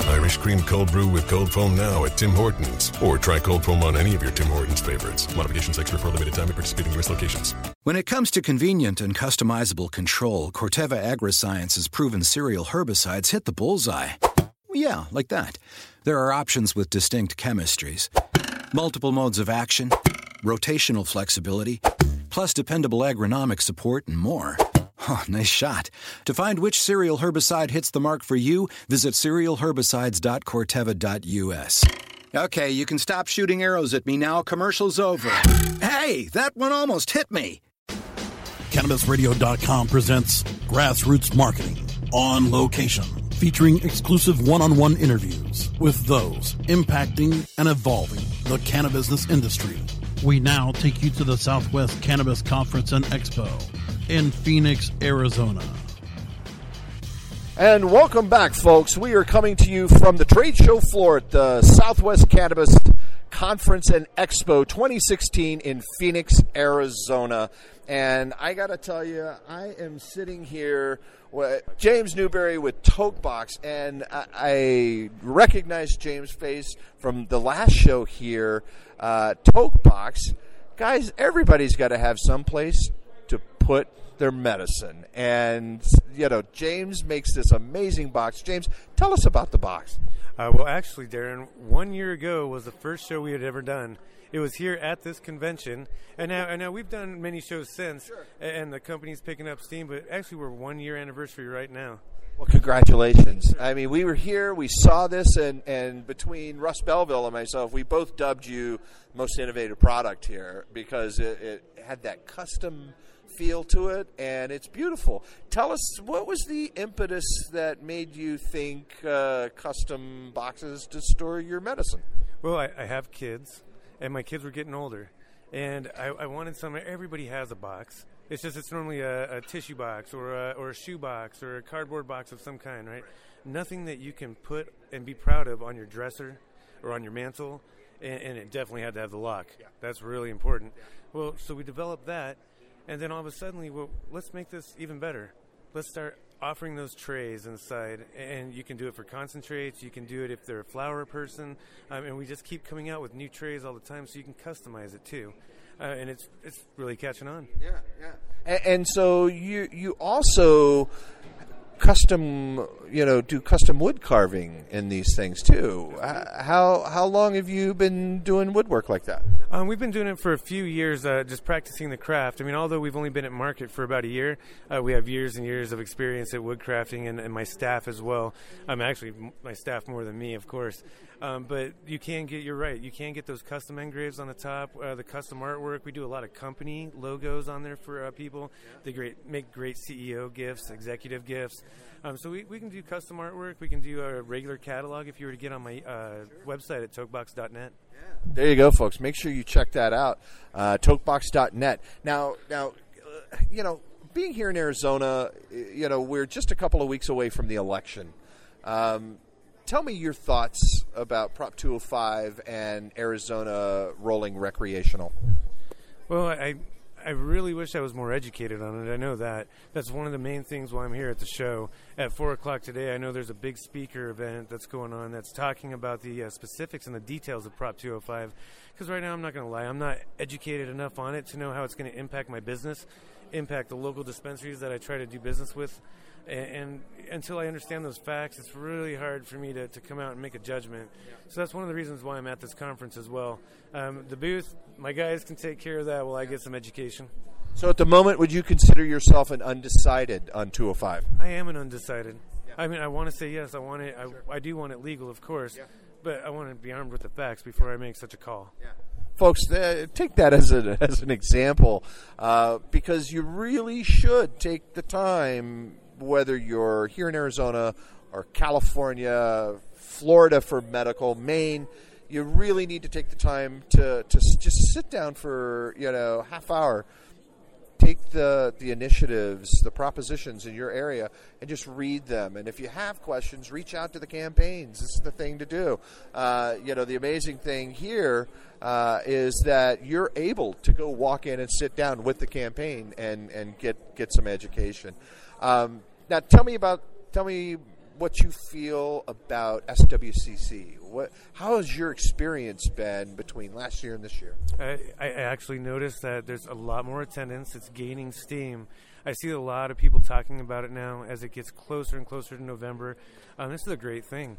Irish cream cold brew with cold foam now at Tim Hortons. Or try cold foam on any of your Tim Hortons favorites. Modifications extra for limited time at participating U.S. locations. When it comes to convenient and customizable control, Corteva Agriscience's proven cereal herbicides hit the bullseye. Yeah, like that. There are options with distinct chemistries, multiple modes of action, rotational flexibility, plus dependable agronomic support and more. Oh, nice shot. To find which cereal herbicide hits the mark for you, visit cerealherbicides.corteva.us. Okay, you can stop shooting arrows at me now. Commercial's over. Hey, that one almost hit me. CannabisRadio.com presents Grassroots Marketing on location, featuring exclusive one on one interviews with those impacting and evolving the cannabis industry. We now take you to the Southwest Cannabis Conference and Expo in Phoenix, Arizona. And welcome back, folks. We are coming to you from the trade show floor at the Southwest Cannabis Conference and Expo 2016 in Phoenix, Arizona. And I got to tell you, I am sitting here with James Newberry with Tokebox, and I, recognize James' face from the last show here. Uh, Tokebox, guys, everybody's got to have some place to put their medicine. And, you know, James makes this amazing box. James, tell us about the box. Uh, well, actually, Darren, one year ago was the first show we had ever done. It was here at this convention, and now, and now we've done many shows since, sure. and the company's picking up steam. But actually, we're one year anniversary right now. Well, congratulations! I mean, we were here, we saw this, and and between Russ Belville and myself, we both dubbed you most innovative product here because it, it had that custom feel to it, and it's beautiful. Tell us what was the impetus that made you think uh, custom boxes to store your medicine? Well, I, I have kids, and my kids were getting older, and I, I, wanted some. Everybody has a box. It's just it's normally a, a tissue box or a, or a shoe box or a cardboard box of some kind, right? Nothing that you can put and be proud of on your dresser or on your mantel, and, and it definitely had to have the lock. Yeah. That's really important. Well, so we developed that, and then all of a sudden, well, let's make this even better. Let's start offering those trays inside, and you can do it for concentrates. You can do it if they're a flower person, um, and we just keep coming out with new trays all the time, so you can customize it too. Uh, and it's it's really catching on. Yeah, yeah. And, and so you you also custom, you know, do custom wood carving in these things too. How how long have you been doing woodwork like that? Um, we've been doing it for a few years, uh, just practicing the craft. I mean, although we've only been at market for about a year, uh, we have years and years of experience at woodcrafting, and, and my staff as well. I'm um, actually my staff more than me, of course. Um, but you can get, you're right, you can get those custom engraves on the top, uh, the custom artwork. We do a lot of company logos on there for uh, people. They great, make great CEO gifts, executive gifts. Um, so we, we can do custom artwork. We can do a regular catalog if you were to get on my uh, website at tokebox.net. There you go, folks. Make sure you check that out, uh, tokebox.net. Now, now, uh, you know, being here in Arizona, you know, we're just a couple of weeks away from the election. Um, tell me your thoughts about Prop 205 and Arizona rolling recreational. Well, I I really wish I was more educated on it. I know that. That's one of the main things why I'm here at the show. At 4 o'clock today, I know there's a big speaker event that's going on that's talking about the uh, specifics and the details of Prop 205. Because right now, I'm not going to lie, I'm not educated enough on it to know how it's going to impact my business, impact the local dispensaries that I try to do business with. And, and, until I understand those facts, it's really hard for me to, to come out and make a judgment. So that's one of the reasons why I'm at this conference as well. Um, the booth, my guys can take care of that while I get some education. So at the moment, would you consider yourself an undecided on 205? I am an undecided. Yeah. I mean, I want to say yes. I want it. Sure. I, I, do want it legal, of course, yeah. but I want to be armed with the facts before I make such a call. Yeah folks, uh, take that as, a, as an example uh, because you really should take the time whether you're here in Arizona or California, Florida for medical, Maine, you really need to take the time to, to just sit down for you know half hour. Take the the initiatives the propositions in your area and just read them. And if you have questions reach out to the campaigns. This is the thing to do. Uh, you know the amazing thing here uh, is that you're able to go walk in and sit down with the campaign and and get get some education. Um, now, tell me about tell me what you feel about SWCC. What how has your experience been between last year and this year? I, I actually noticed that there's a lot more attendance. It's gaining steam. I see a lot of people talking about it now as it gets closer and closer to November. Um, this is a great thing.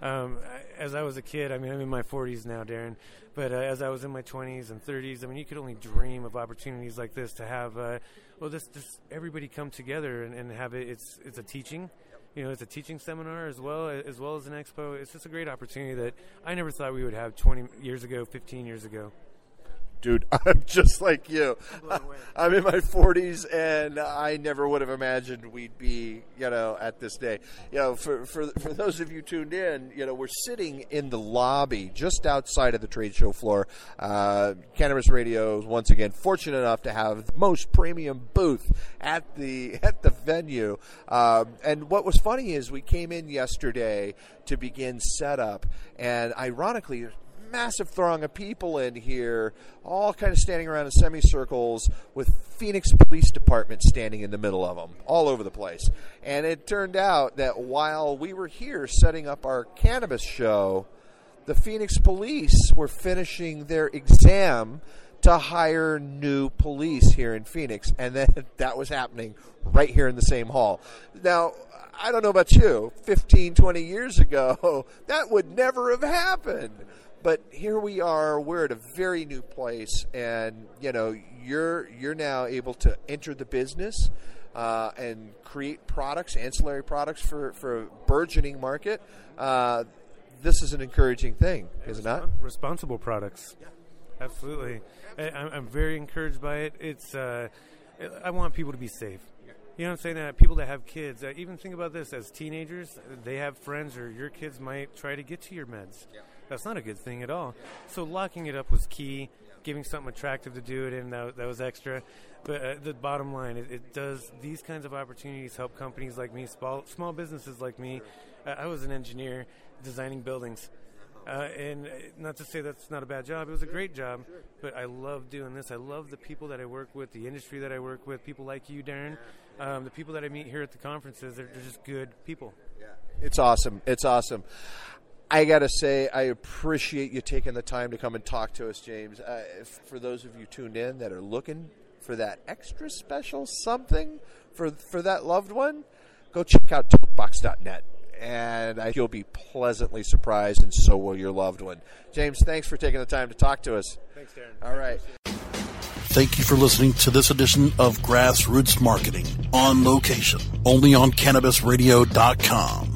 Um, as I was a kid, I mean, I'm in my 40s now, Darren, but uh, as I was in my 20s and 30s, I mean, you could only dream of opportunities like this to have, uh, well, just, just everybody come together and, and have it. It's it's a teaching, you know, it's a teaching seminar as well as well as an expo. It's just a great opportunity that I never thought we would have 20 years ago, 15 years ago dude, I'm just like you. I'm in my 40s, and I never would have imagined we'd be, you know, at this day. You know, for, for, for those of you tuned in, you know, we're sitting in the lobby just outside of the trade show floor. Uh, Cannabis Radio is once again fortunate enough to have the most premium booth at the at the venue. Um, and what was funny is we came in yesterday to begin setup, and ironically, massive throng of people in here, all kind of standing around in semicircles with Phoenix Police Department standing in the middle of them, all over the place. And it turned out that while we were here setting up our cannabis show, the Phoenix Police were finishing their exam to hire new police here in Phoenix, and then that was happening right here in the same hall. Now, I don't know about you, 15, 20 years ago, that would never have happened but here we are. We're at a very new place, and you know, you're you're now able to enter the business uh, and create products, ancillary products for for a burgeoning market. Uh, this is an encouraging thing, is it not? Responsible products. Yeah. Absolutely. I, am very encouraged by it. It's. Uh, I want people to be safe. You know what I'm saying? That people that have kids, uh, even think about this as teenagers, they have friends or your kids might try to get to your meds. Yeah. That's not a good thing at all. So locking it up was key. Giving something attractive to do it in that, that was extra. But uh, the bottom line, it, it, does these kinds of opportunities help companies like me, small, small businesses like me. Uh, I was an engineer designing buildings. Uh, and uh, not to say that's not a bad job, it was a great job, but I love doing this. I love the people that I work with, the industry that I work with, people like you, Darren, um, the people that I meet here at the conferences. They're, they're just good people. Yeah, it's awesome. It's awesome. I got to say, I appreciate you taking the time to come and talk to us, James. Uh, for those of you tuned in that are looking for that extra special something for for that loved one, go check out tokebox.net. And I, you'll be pleasantly surprised, and so will your loved one. James, thanks for taking the time to talk to us. Thanks, Darren. All right. Thank you for listening to this edition of Grassroots Marketing on location, only on CannabisRadio.com.